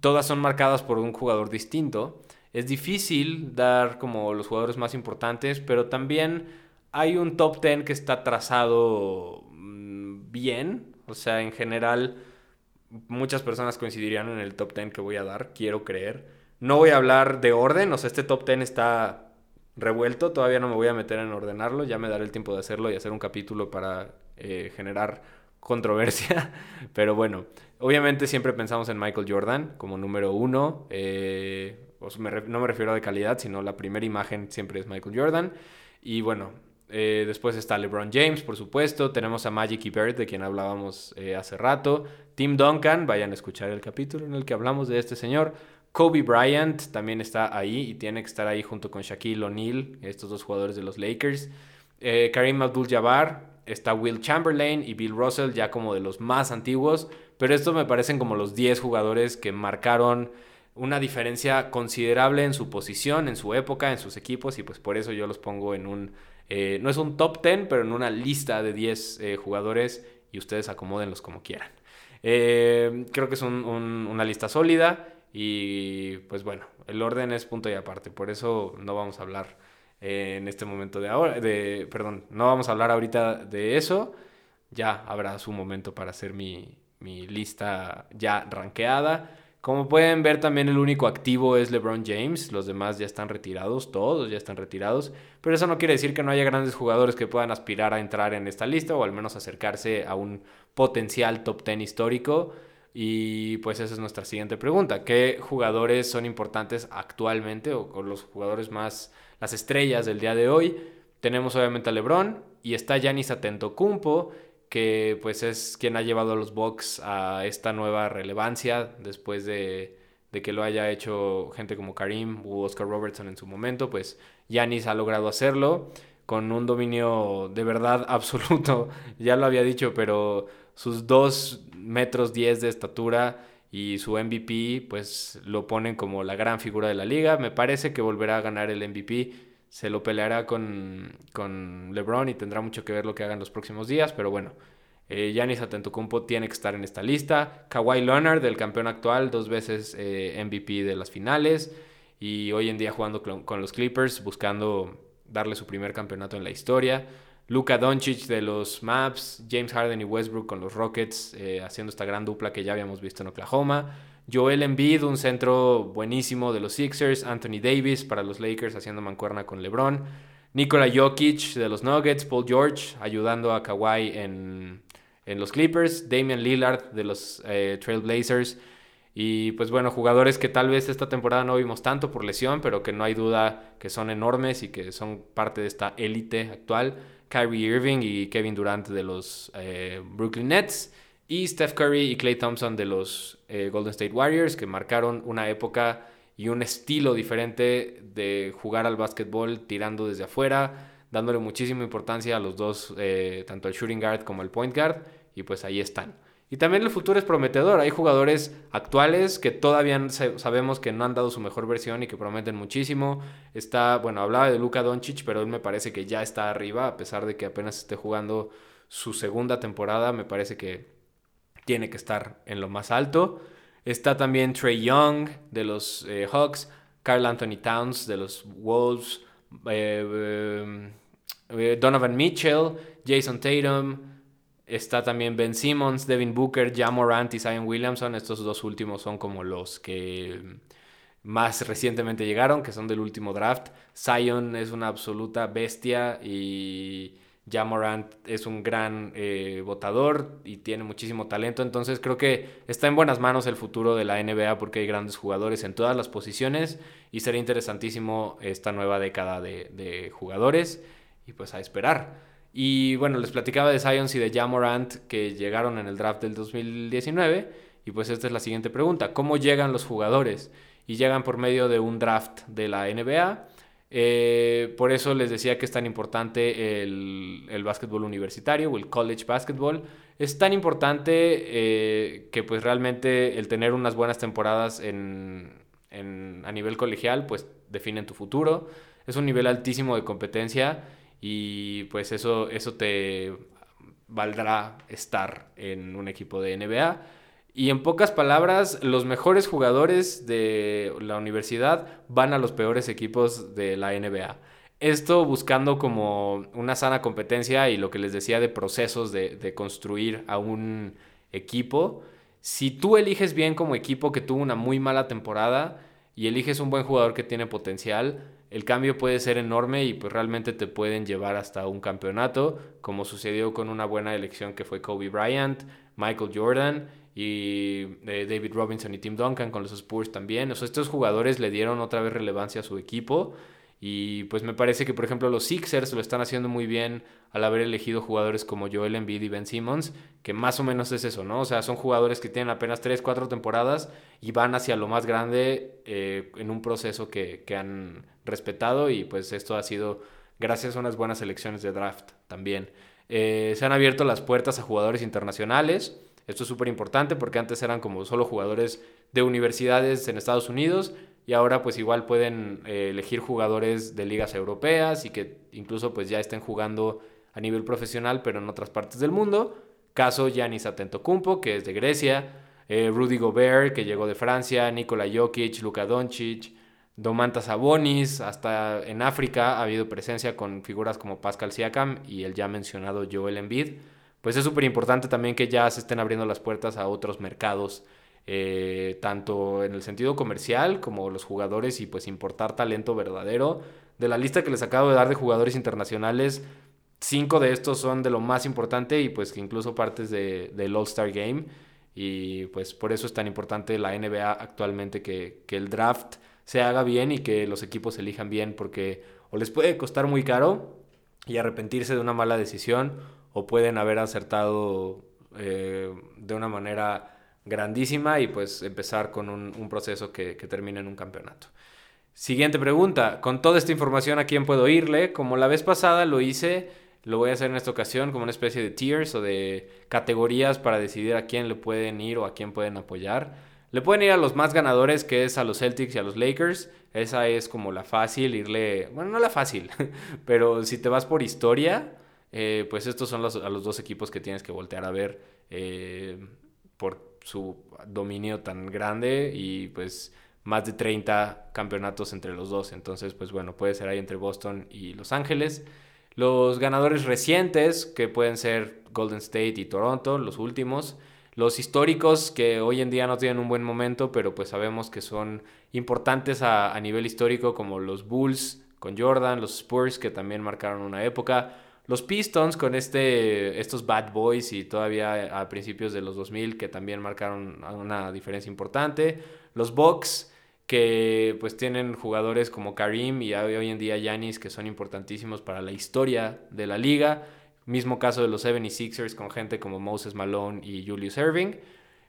todas son marcadas por un jugador distinto. Es difícil dar como los jugadores más importantes, pero también hay un top 10 que está trazado mm, bien. O sea, en general, muchas personas coincidirían en el top 10 que voy a dar, quiero creer. No voy a hablar de orden, o sea, este top 10 está revuelto, todavía no me voy a meter en ordenarlo, ya me daré el tiempo de hacerlo y hacer un capítulo para eh, generar controversia, pero bueno, obviamente siempre pensamos en Michael Jordan como número uno, eh, no me refiero a de calidad, sino la primera imagen siempre es Michael Jordan, y bueno, eh, después está LeBron James, por supuesto. Tenemos a Magic y Bird, de quien hablábamos hace rato. Tim Duncan, vayan a escuchar el capítulo en el que hablamos de este señor. Kobe Bryant también está ahí y tiene que estar ahí junto con Shaquille O'Neal, estos dos jugadores de los Lakers. Eh, Karim Abdul-Jabbar, está Will Chamberlain y Bill Russell, ya como de los más antiguos, pero estos me parecen como los 10 jugadores que marcaron una diferencia considerable en su posición, en su época, en sus equipos, y pues por eso yo los pongo en un, eh, no es un top 10, pero en una lista de 10 eh, jugadores y ustedes acomódenlos como quieran. creo que es una lista sólida. Y pues bueno, el orden es punto y aparte, por eso no vamos a hablar eh, en este momento de ahora, de, perdón, no vamos a hablar ahorita de eso, ya habrá su momento para hacer mi, mi lista ya ranqueada. Como pueden ver, también el único activo es LeBron James. Los demás ya están retirados, todos ya están retirados. Pero eso no quiere decir que no haya grandes jugadores que puedan aspirar a entrar en esta lista o al menos acercarse a un potencial top 10 histórico. Y pues esa es nuestra siguiente pregunta. ¿Qué jugadores son importantes actualmente o, los jugadores más, las estrellas del día de hoy? Tenemos obviamente a LeBron y está Giannis Atentocumpo, que pues es quien ha llevado a los Bucks a esta nueva relevancia después de, de que lo haya hecho gente como Karim u Oscar Robertson en su momento, pues Giannis ha logrado hacerlo con un dominio de verdad absoluto. Ya lo había dicho, pero sus dos metros 10 de estatura y su MVP, pues lo ponen como la gran figura de la liga. Me parece que volverá a ganar el MVP. Se lo peleará con, con LeBron y tendrá mucho que ver lo que hagan los próximos días, pero bueno. Eh, Giannis Atentocumpo tiene que estar en esta lista. Kawhi Leonard, del campeón actual, dos veces eh, MVP de las finales. Y hoy en día jugando con los Clippers, buscando darle su primer campeonato en la historia. Luka Doncic de los Maps, James Harden y Westbrook con los Rockets, eh, haciendo esta gran dupla que ya habíamos visto en Oklahoma. Joel Embiid, un centro buenísimo de los Sixers. Anthony Davis para los Lakers haciendo mancuerna con LeBron. Nikola Jokic de los Nuggets. Paul George ayudando a Kawhi en, los Clippers. Damian Lillard de los eh, Trailblazers. Y pues bueno, jugadores que tal vez esta temporada no vimos tanto por lesión, pero que no hay duda que son enormes y que son parte de esta élite actual. Kyrie Irving y Kevin Durant de los eh, Brooklyn Nets y Steph Curry y Clay Thompson de los eh, Golden State Warriors que marcaron una época y un estilo diferente de jugar al básquetbol tirando desde afuera, dándole muchísima importancia a los dos, eh, tanto al shooting guard como al point guard y pues ahí están. Y también el futuro es prometedor. Hay jugadores actuales que todavía sabemos que no han dado su mejor versión y que prometen muchísimo. Está, bueno, hablaba de Luka Doncic, pero él me parece que ya está arriba, a pesar de que apenas esté jugando su segunda temporada. Me parece que tiene que estar en lo más alto. Está también Trey Young de los eh, Hawks, Carl Anthony Towns de los Wolves, eh, eh, Donovan Mitchell, Jason Tatum. Está también Ben Simmons, Devin Booker, Jamorant y Zion Williamson. Estos dos últimos son como los que más recientemente llegaron, que son del último draft. Zion es una absoluta bestia y Jamorant es un gran eh, votador y tiene muchísimo talento. Entonces creo que está en buenas manos el futuro de la NBA porque hay grandes jugadores en todas las posiciones y sería interesantísimo esta nueva década de, de jugadores y pues a esperar. Y bueno, les platicaba de Zions y de Jamorant que llegaron en el draft del 2019. Y pues esta es la siguiente pregunta. ¿Cómo llegan los jugadores? Y llegan por medio de un draft de la NBA. Eh, por eso les decía que es tan importante el, el básquetbol universitario o el college basketball. Es tan importante eh, que pues realmente el tener unas buenas temporadas en, a nivel colegial, pues definen tu futuro. Es un nivel altísimo de competencia y pues eso, eso te valdrá estar en un equipo de NBA. Y en pocas palabras, los mejores jugadores de la universidad van a los peores equipos de la NBA. Esto buscando como una sana competencia y lo que les decía de procesos de, construir a un equipo. Si tú eliges bien como equipo que tuvo una muy mala temporada y eliges un buen jugador que tiene potencial, el cambio puede ser enorme y pues realmente te pueden llevar hasta un campeonato, como sucedió con una buena elección que fue Kobe Bryant, Michael Jordan y eh, David Robinson y Tim Duncan con los Spurs también. O sea, estos jugadores le dieron otra vez relevancia a su equipo y pues me parece que, por ejemplo, los Sixers lo están haciendo muy bien al haber elegido jugadores como Joel Embiid y Ben Simmons, que más o menos es eso, ¿no? O sea, son jugadores que tienen apenas 3, 4 temporadas y van hacia lo más grande eh, en un proceso que, que han respetado y pues esto ha sido gracias a unas buenas elecciones de draft también. Eh, se han abierto las puertas a jugadores internacionales. Esto es súper importante porque antes eran como solo jugadores de universidades en Estados Unidos y ahora pues igual pueden eh, elegir jugadores de ligas europeas y que incluso pues ya estén jugando a nivel profesional pero en otras partes del mundo. Caso Yanis Atentocumpo que es de Grecia, eh, Rudy Gobert que llegó de Francia, Nikola Jokic, Luka Doncic, Domantas Sabonis, hasta en África ha habido presencia con figuras como Pascal Siakam y el ya mencionado Joel Embiid. Pues es súper importante también que ya se estén abriendo las puertas a otros mercados eh, tanto en el sentido comercial como los jugadores y pues importar talento verdadero. De la lista que les acabo de dar de jugadores internacionales, cinco de estos son de lo más importante y pues incluso partes de, del All-Star Game. Y pues por eso es tan importante la NBA actualmente que, que el draft se haga bien y que los equipos elijan bien porque o les puede costar muy caro y arrepentirse de una mala decisión o pueden haber acertado eh, de una manera grandísima y pues empezar con un, proceso que, termine en un campeonato. Siguiente pregunta, con toda esta información a quién puedo irle, como la vez pasada lo hice, lo voy a hacer en esta ocasión como una especie de tiers o de categorías para decidir a quién le pueden ir o a quién pueden apoyar. Le pueden ir a los más ganadores, que es a los Celtics y a los Lakers. Esa es como la fácil, irle, bueno, no la fácil, pero si te vas por historia, eh, pues estos son los, a los dos equipos que tienes que voltear a ver eh, por su dominio tan grande y pues más de 30 campeonatos entre los dos. Entonces, pues bueno, puede ser ahí entre Boston y Los Ángeles. Los ganadores recientes, que pueden ser Golden State y Toronto, los últimos. Los históricos, que hoy en día no tienen un buen momento, pero pues sabemos que son importantes a, a nivel histórico, como los Bulls con Jordan, los Spurs, que también marcaron una época los Pistons con este, estos Bad Boys y todavía a principios de los 2000 que también marcaron una diferencia importante. Los Bucks que pues tienen jugadores como Karim y hoy en día Yanis que son importantísimos para la historia de la liga. Mismo caso de los 76ers con gente como Moses Malone y Julius Erving.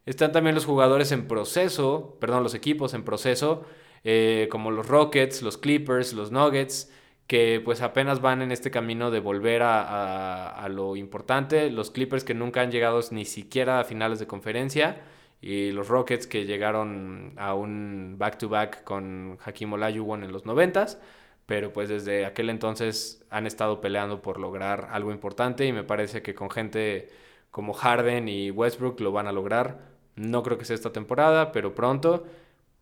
Están también los jugadores en proceso, perdón, los equipos en proceso, eh, como los Rockets, los Clippers, los Nuggets que pues apenas van en este camino de volver a, lo importante. Los Clippers que nunca han llegado ni siquiera a finales de conferencia. Y los Rockets que llegaron a un back-to-back con Hakim Olajuwon en los noventas. Pero pues desde aquel entonces han estado peleando por lograr algo importante. Y me parece que con gente como Harden y Westbrook lo van a lograr. No creo que sea esta temporada, pero pronto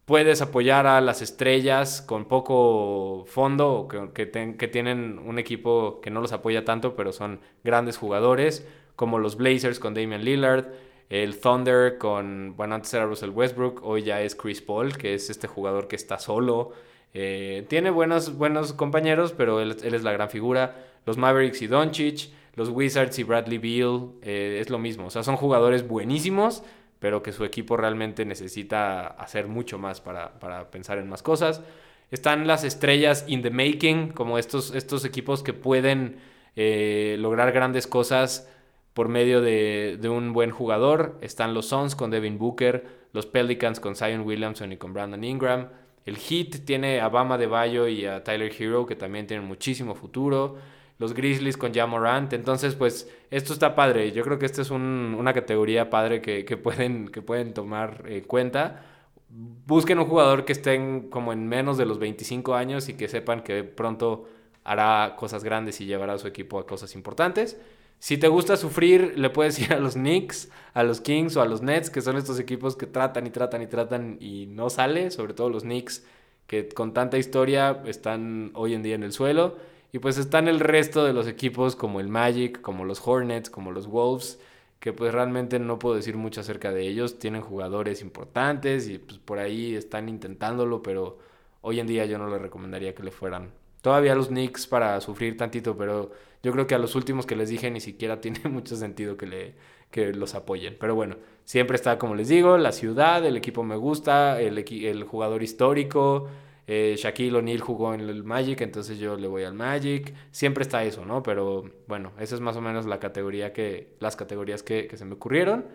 puedes apoyar a las estrellas con poco fondo, que, que, tienen un equipo que no los apoya tanto, pero son grandes jugadores, como los Blazers con Damian Lillard, el Thunder con, bueno, antes era Russell Westbrook, hoy ya es Chris Paul, que es este jugador que está solo. Eh, tiene buenos, buenos compañeros, pero él, es la gran figura. Los Mavericks y Doncic, los Wizards y Bradley Beal, eh, es lo mismo. O sea, son jugadores buenísimos, pero que su equipo realmente necesita hacer mucho más para, pensar en más cosas. Están las estrellas in the making, como estos, estos equipos que pueden eh, lograr grandes cosas por medio de, un buen jugador. Están los Suns con Devin Booker, los Pelicans con Zion Williamson y con Brandon Ingram. El Heat tiene a Bama de Bayo y a Tyler Hero, que también tienen muchísimo futuro los Grizzlies con Jamorant. Entonces, pues esto está padre. Yo creo que esta es una categoría padre que, pueden, que pueden tomar en cuenta. busquen un jugador que esté como en menos de los 25 años y que sepan que pronto hará cosas grandes y llevará a su equipo a cosas importantes. Si te gusta sufrir, le puedes ir a los Knicks, a los Kings o a los Nets, que son estos equipos que tratan y tratan y tratan y no sale, sobre todo los Knicks, que con tanta historia están hoy en día en el suelo. Y pues están el resto de los equipos como el Magic, como los Hornets, como los Wolves, que pues realmente no puedo decir mucho acerca de ellos. Tienen jugadores importantes y pues por ahí están intentándolo, pero hoy en día yo no les recomendaría que le fueran. Todavía los Knicks para sufrir tantito, pero yo creo que a los últimos que les dije ni siquiera tiene mucho sentido que, le, que los apoyen. Pero bueno, siempre está, como les digo, la ciudad, el equipo me gusta, el, el jugador histórico, eh, Shaquille O'Neal jugó en el Magic, entonces yo le voy al Magic. Siempre está eso, ¿no? Pero bueno, esa es más o menos la categoría que, las categorías que, se me ocurrieron.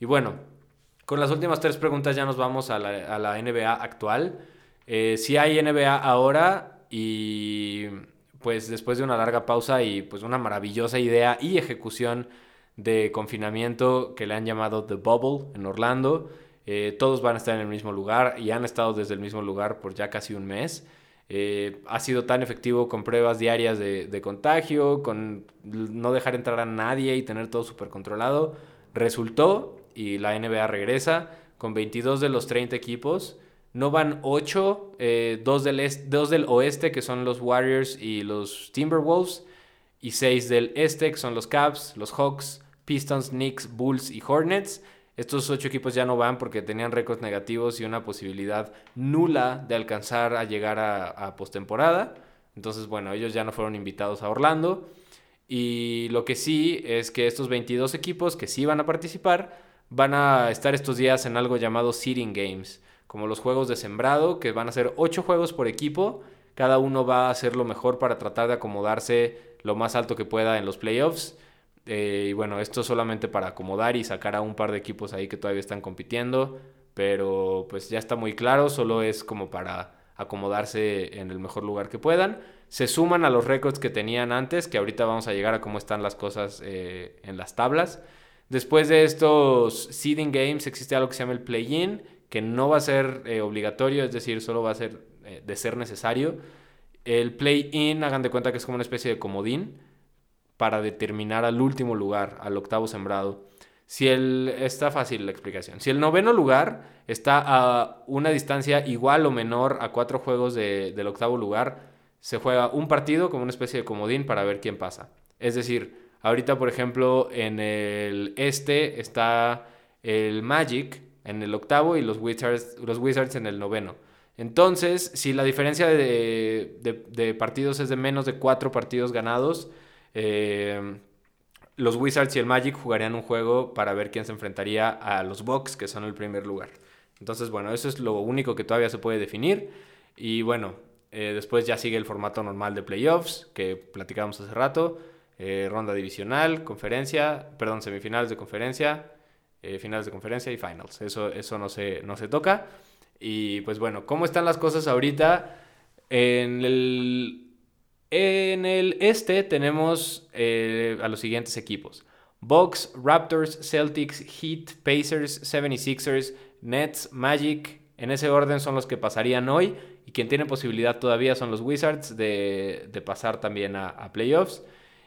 Y bueno, con las últimas tres preguntas ya nos vamos a la, NBA actual. Eh, si hay NBA ahora y pues después de una larga pausa y pues una maravillosa idea y ejecución de confinamiento que le han llamado The Bubble en Orlando. Eh, todos van a estar en el mismo lugar y han estado desde el mismo lugar por ya casi un mes. Eh, ha sido tan efectivo con pruebas diarias de, contagio, con no dejar entrar a nadie y tener todo súper controlado. Resultó y la NBA regresa con 22 de los 30 equipos. No van 8, eh, dos, del dos del oeste que son los Warriors y los Timberwolves y 6 del este que son los Cavs, los Hawks, Pistons, Knicks, Bulls y Hornets. Estos ocho equipos ya no van porque tenían récords negativos y una posibilidad nula de alcanzar a llegar a, postemporada. Entonces, bueno, ellos ya no fueron invitados a Orlando. Y lo que sí es que estos 22 equipos que sí van a participar van a estar estos días en algo llamado Seeding Games, como los juegos de sembrado, que van a ser ocho juegos por equipo. Cada uno va a hacer lo mejor para tratar de acomodarse lo más alto que pueda en los playoffs. Eh, y bueno, esto solamente para acomodar y sacar a un par de equipos ahí que todavía están compitiendo. Pero pues ya está muy claro, solo es como para acomodarse en el mejor lugar que puedan. Se suman a los récords que tenían antes, que ahorita vamos a llegar a cómo están las cosas eh, en las tablas. Después de estos seeding games existe algo que se llama el play-in, que no va a ser eh, obligatorio, es decir, solo va a ser de ser necesario. El play-in, hagan de cuenta que es como una especie de comodín para determinar al último lugar, al octavo sembrado. Si el, está fácil la explicación. Si el noveno lugar está a una distancia igual o menor a cuatro juegos del octavo lugar, se juega un partido como una especie de comodín para ver quién pasa. Es decir, ahorita por ejemplo en el este está el Magic en el octavo y los Wizards, los Wizards en el noveno. Entonces, si la diferencia de, de partidos es de menos de cuatro partidos ganados, eh, los Wizards y el Magic jugarían un juego para ver quién se enfrentaría a los Bucks, que son el primer lugar. Entonces, bueno, eso es lo único que todavía se puede definir. Y bueno, eh, después ya sigue el formato normal de playoffs, que platicábamos hace rato. Eh, ronda divisional, conferencia, perdón, semifinales de conferencia, finales de conferencia y finals. Eso, eso no, se, no se toca. Y pues bueno, ¿cómo están las cosas ahorita? En el en el este tenemos eh, a los siguientes equipos. Bucks, Raptors, Celtics, Heat, Pacers, 76ers, Nets, Magic. En ese orden son los que pasarían hoy. Y quien tiene posibilidad todavía son los Wizards de, pasar también a, playoffs.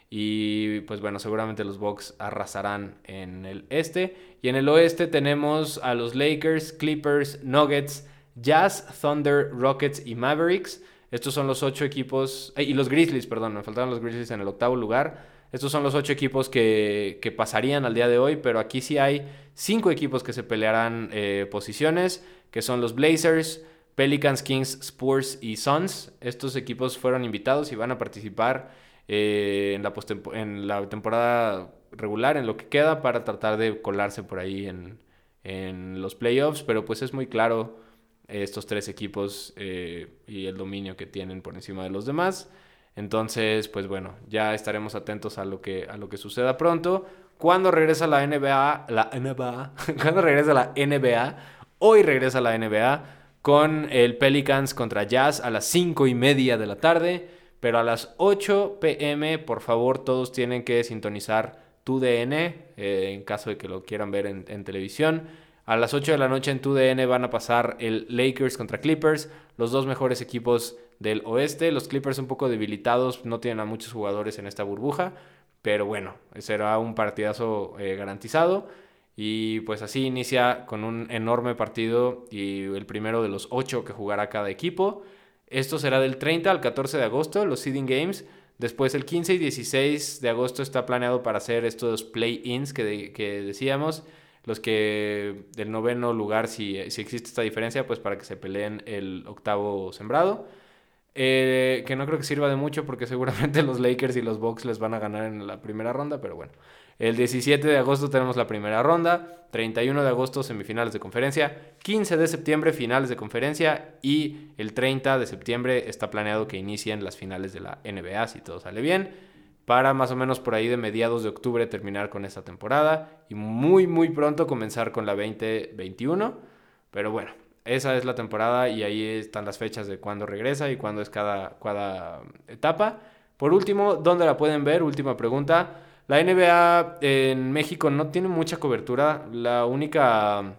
Y pues bueno, seguramente los Bucks arrasarán en el este. Y en el oeste tenemos a los Lakers, Clippers, Nuggets, Jazz, Thunder, Rockets y Mavericks. Estos son los ocho equipos, eh, y los Grizzlies, perdón, me faltaron los Grizzlies en el octavo lugar. Estos son los ocho equipos que, pasarían al día de hoy, pero aquí sí hay cinco equipos que se pelearán eh, posiciones, que son los Blazers, Pelicans, Kings, Spurs y Suns. Estos equipos fueron invitados y van a participar eh, en, la en la temporada regular, en lo que queda, para tratar de colarse por ahí en, en los playoffs, pero pues es muy claro estos tres equipos eh, y el dominio que tienen por encima de los demás. Entonces, pues bueno, ya estaremos atentos a lo que, a lo que suceda pronto. Cuando regresa la NBA, la NBA, cuando regresa la NBA, hoy regresa la NBA con el Pelicans contra Jazz a las 5 y media de la tarde, pero a las 8 pm, por favor, todos tienen que sintonizar tu DN, eh, en caso de que lo quieran ver en televisión A las 8 de la noche en 2DN van a pasar el Lakers contra Clippers, los dos mejores equipos del oeste. Los Clippers un poco debilitados, no tienen a muchos jugadores en esta burbuja, pero bueno, será un partidazo eh, garantizado. Y pues así inicia con un enorme partido y el primero de los ocho que jugará cada equipo. Esto será del 30 al 14 de agosto, los Seeding Games. Después el 15 y 16 de agosto está planeado para hacer estos play-ins que, decíamos. Los que del noveno lugar, si, si, existe esta diferencia, pues para que se peleen el octavo sembrado. Eh, que no creo que sirva de mucho porque seguramente los Lakers y los Bucks les van a ganar en la primera ronda, pero bueno. El 17 de agosto tenemos la primera ronda, 31 de agosto semifinales de conferencia, 15 de septiembre finales de conferencia y el 30 de septiembre está planeado que inicien las finales de la NBA si todo sale bien, para más o menos por ahí de mediados de octubre terminar con esta temporada y muy muy pronto comenzar con la 2021, pero bueno, esa es la temporada y ahí están las fechas de cuándo regresa y cuándo es cada, cada etapa. Por último, ¿dónde la pueden ver? Última pregunta. La NBA en México no tiene mucha cobertura. La única,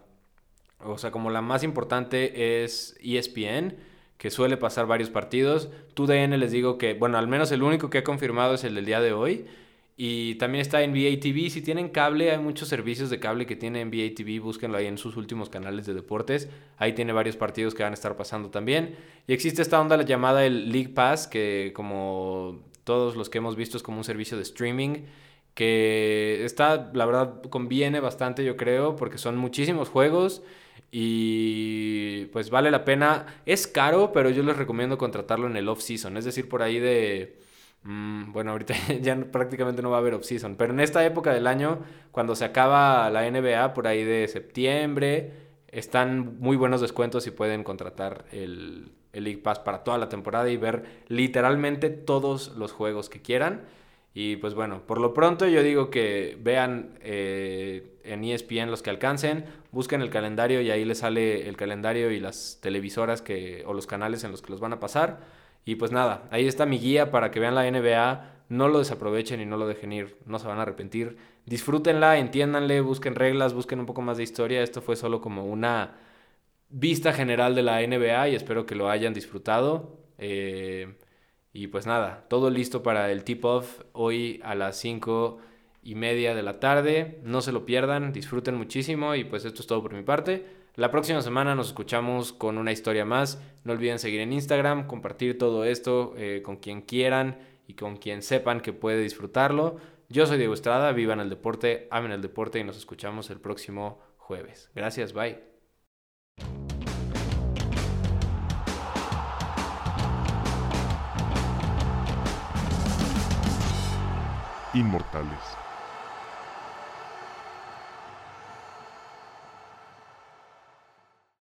o sea, como la más importante es ESPN, que suele pasar varios partidos. 2DN les digo que, bueno, al menos el único que he confirmado es el del día de hoy. Y también está NBA TV. Si tienen cable, hay muchos servicios de cable que tiene NBA TV. Búsquenlo ahí en sus últimos canales de deportes. Ahí tiene varios partidos que van a estar pasando también. Y existe esta onda llamada el League Pass, que como todos los que hemos visto es como un servicio de streaming que está, la verdad, conviene bastante, yo creo, porque son muchísimos juegos y pues vale la pena. Es caro, pero yo les recomiendo contratarlo en el off-season, es decir, por ahí de... Mm, bueno, ahorita ya prácticamente no va a haber off-season, pero en esta época del año, cuando se acaba la NBA, por ahí de septiembre, están muy buenos descuentos y pueden contratar el, el League Pass para toda la temporada y ver literalmente todos los juegos que quieran. Y pues bueno, por lo pronto yo digo que vean eh, en ESPN los que alcancen, busquen el calendario y ahí les sale el calendario y las televisoras que, o los canales en los que los van a pasar. Y pues nada, ahí está mi guía para que vean la NBA, no lo desaprovechen y no lo dejen ir, no se van a arrepentir. Disfrútenla, entiéndanle, busquen reglas, busquen un poco más de historia. Esto fue solo como una vista general de la NBA y espero que lo hayan disfrutado. Eh, y pues nada, todo listo para el tip-off hoy a las 5 y media de la tarde. No se lo pierdan, disfruten muchísimo y pues esto es todo por mi parte. La próxima semana nos escuchamos con una historia más. No olviden seguir en Instagram, compartir todo esto eh, con quien quieran y con quien sepan que puede disfrutarlo. Yo soy Diego Estrada, vivan el deporte, amen el deporte y nos escuchamos el próximo jueves. Gracias, bye. Inmortales.